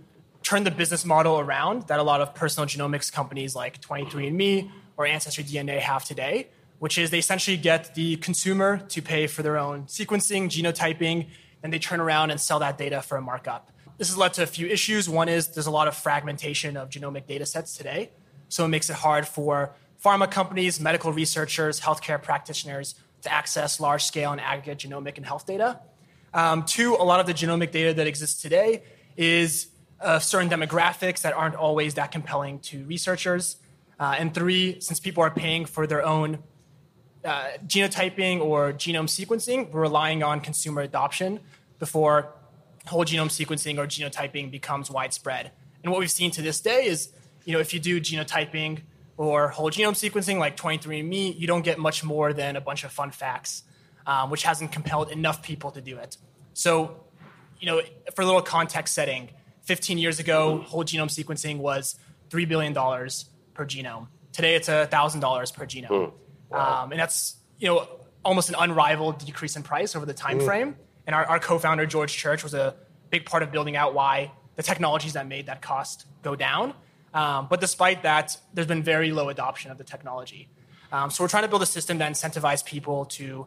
turn the business model around that a lot of personal genomics companies like 23andMe or Ancestry DNA have today, which is they essentially get the consumer to pay for their own sequencing, genotyping, and they turn around and sell that data for a markup. This has led to a few issues. One is there's a lot of fragmentation of genomic data sets today. So it makes it hard for pharma companies, medical researchers, healthcare practitioners to access large scale and aggregate genomic and health data. Um, two, a lot of the genomic data that exists today is of certain demographics that aren't always that compelling to researchers. Uh, and three, since people are paying for their own uh, genotyping or genome sequencing, we're relying on consumer adoption before whole genome sequencing or genotyping becomes widespread. And what we've seen to this day is, you know, if you do genotyping or whole genome sequencing like 23andMe, you don't get much more than a bunch of fun facts, um, which hasn't compelled enough people to do it. So, you know, for a little context setting, 15 years ago, whole genome sequencing was $3 billion per genome. Today, it's $1,000 per genome. Um, and that's, you know, almost an unrivaled decrease in price over the time Mm. frame. And our, our co-founder, George Church, was a big part of building out why the technologies that made that cost go down. Um, but despite that, there's been very low adoption of the technology. Um, so we're trying to build a system that incentivizes people to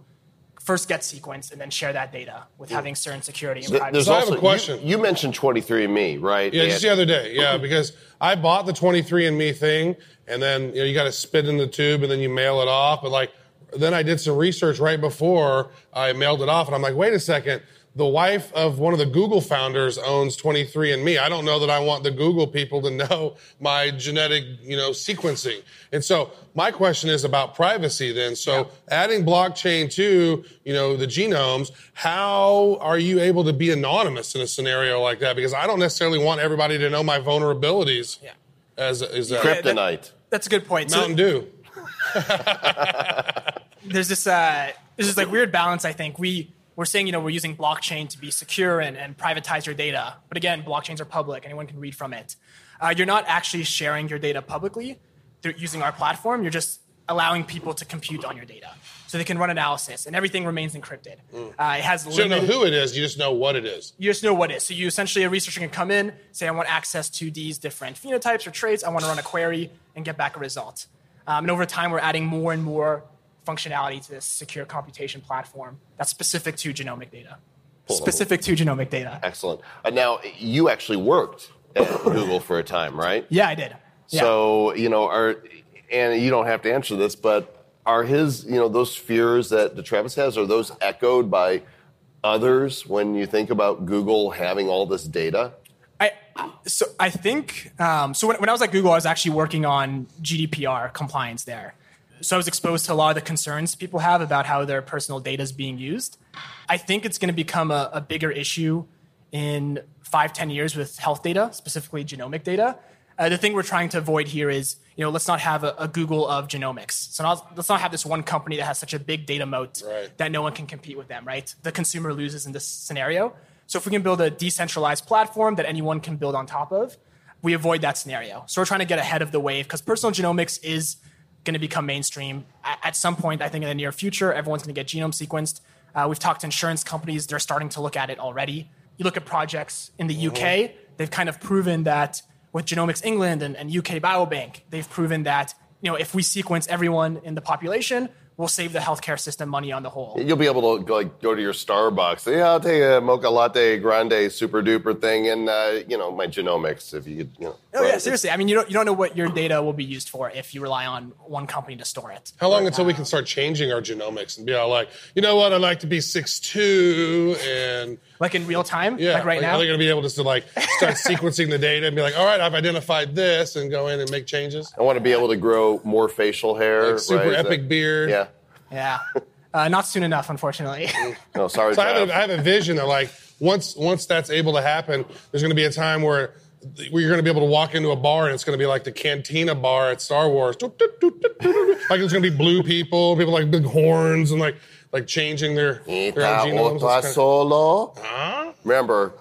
first get sequenced and then share that data with having certain security and privacy. There's So I have a question. You, you mentioned 23andMe, right? Yeah, just the other day. Yeah, because I bought the 23andMe thing, and then you know you got to spit in the tube, and then you mail it off. But like, then I did some research right before I mailed it off, and I'm like, wait a second. The wife of one of the Google founders owns 23andMe. I don't know that I want the Google people to know [laughs] my genetic, you know, sequencing. And so my question is about privacy then. So adding blockchain to, you know, the genomes, how are you able to be anonymous in a scenario like that? Because I don't necessarily want everybody to know my vulnerabilities. Yeah. As is that Kryptonite. That's a good point. So- Mountain Dew. [laughs] there's this uh, there's this like weird balance. I think we we're saying you know we're using blockchain to be secure and, and privatize your data, but again, blockchains are public; anyone can read from it. Uh, you're not actually sharing your data publicly through using our platform. You're just allowing people to compute on your data, so they can run analysis, and everything remains encrypted. Uh, it has So you don't know who it is, you just know what it is. you just know what it is. So you essentially a researcher can come in, say I want access to these different phenotypes or traits. I want to run a query and get back a result. Um, and over time, we're adding more and more functionality to this secure computation platform that's specific to genomic data. Pull them. Specific to genomic data. Excellent. Uh, now, you actually worked at [coughs] Google for a time, right? Yeah, I did. Yeah. So, you know, are, and you don't have to answer this, but are his, you know, those fears that, that Travis has, are those echoed by others when you think about Google having all this data? I, So I think um, so. When, when I was at Google, I was actually working on GDPR compliance there. So I was exposed to a lot of the concerns people have about how their personal data is being used. I think it's going to become a, a bigger issue in five, ten years with health data, specifically genomic data. Uh, the thing we're trying to avoid here is, you know, let's not have a, a Google of genomics. So not, let's not have this one company that has such a big data moat that no one can compete with them, right? The consumer loses in this scenario. So if we can build a decentralized platform that anyone can build on top of, we avoid that scenario. So we're trying to get ahead of the wave because personal genomics is going to become mainstream at, some point. I think in the near future, everyone's going to get genome sequenced. Uh, we've talked to insurance companies; they're starting to look at it already. You look at projects in the UK; they've kind of proven that with Genomics England and, and UK Biobank, they've proven that you know if we sequence everyone in the population, we'll save the healthcare system money on the whole. You'll be able to go, like go to your Starbucks. Yeah, I'll take a mocha latte grande super duper thing, and uh, you know my genomics. If you could, you know. Oh yeah, seriously. I mean, you don't you don't know what your data will be used for if you rely on one company to store it. How long until we can start changing our genomics and be all like, you know what, I'd like to be six two and like in real time, yeah, like right now. Are they going to be able just to like start sequencing the data and be like, all right, I've identified this and go in and make changes? I want to be able to grow more facial hair. Like super right? Epic that- beard. Yeah. Yeah, uh, not soon enough, unfortunately. [laughs] No, sorry. So I have, a, I have a vision that like once once that's able to happen, there's going to be a time where where you're going to be able to walk into a bar and it's going to be like the cantina bar at Star Wars. Like it's going to be blue people, people like big horns and like like changing their their Ita own genomes. otra It's solo. Remember,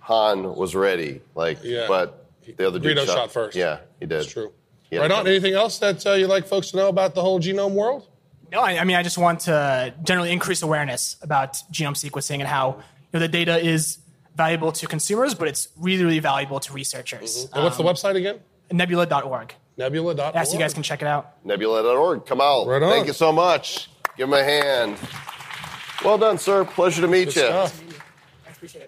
Han was ready. Like, Yeah. but the other dude Greedo shot first. Yeah, he did. It's true. He Right had- on. Anything else that uh, you'd like folks to know about the whole genome world? No, I, I mean, I just want to generally increase awareness about genome sequencing and how you know, the data is valuable to consumers, but it's really, really valuable to researchers. And what's the Um, website again? Nebula.org. Nebula.org. Yeah, so you guys can check it out. Nebula.org. Come out. Right on. Thank you so much. Give him a hand. Well done, sir. Pleasure to meet Good you. stuff.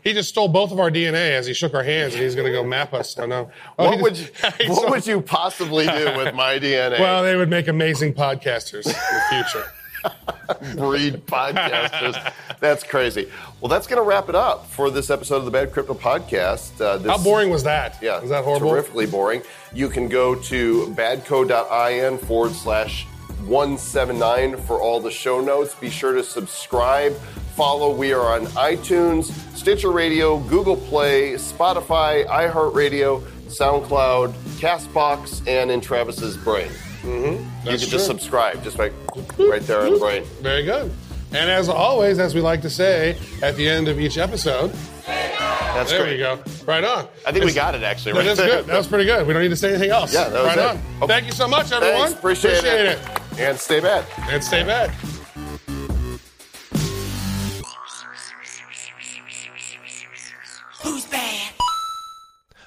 He just stole both of our DNA as he shook our hands, and he's going to go map us. I know. Oh, he What would you, [laughs] what would you possibly do with my DNA? [laughs] Well, they would make amazing podcasters in the future. [laughs] breed podcasters. That's crazy. Well, that's going to wrap it up for this episode of the Bad Crypto Podcast. Uh, this, How boring was that? Yeah, Was that horrible? Terrifically boring. You can go to badco.in forward slash 179 for all the show notes. Be sure to subscribe, follow. We are on iTunes, Stitcher Radio, Google Play, Spotify, iHeartRadio, SoundCloud, Castbox, and in Travis's brain. Mm-hmm. You can That's just true. subscribe, just like right there on the brain. Very good. And as always, as we like to say at the end of each episode, That's there great. you go. Right on. I think we got it actually. Right there. good. That was pretty good. We don't need to say anything else. Yeah, that was right it. on. Okay. Thank you so much, everyone. Thanks, appreciate, it. And stay bad. And stay bad.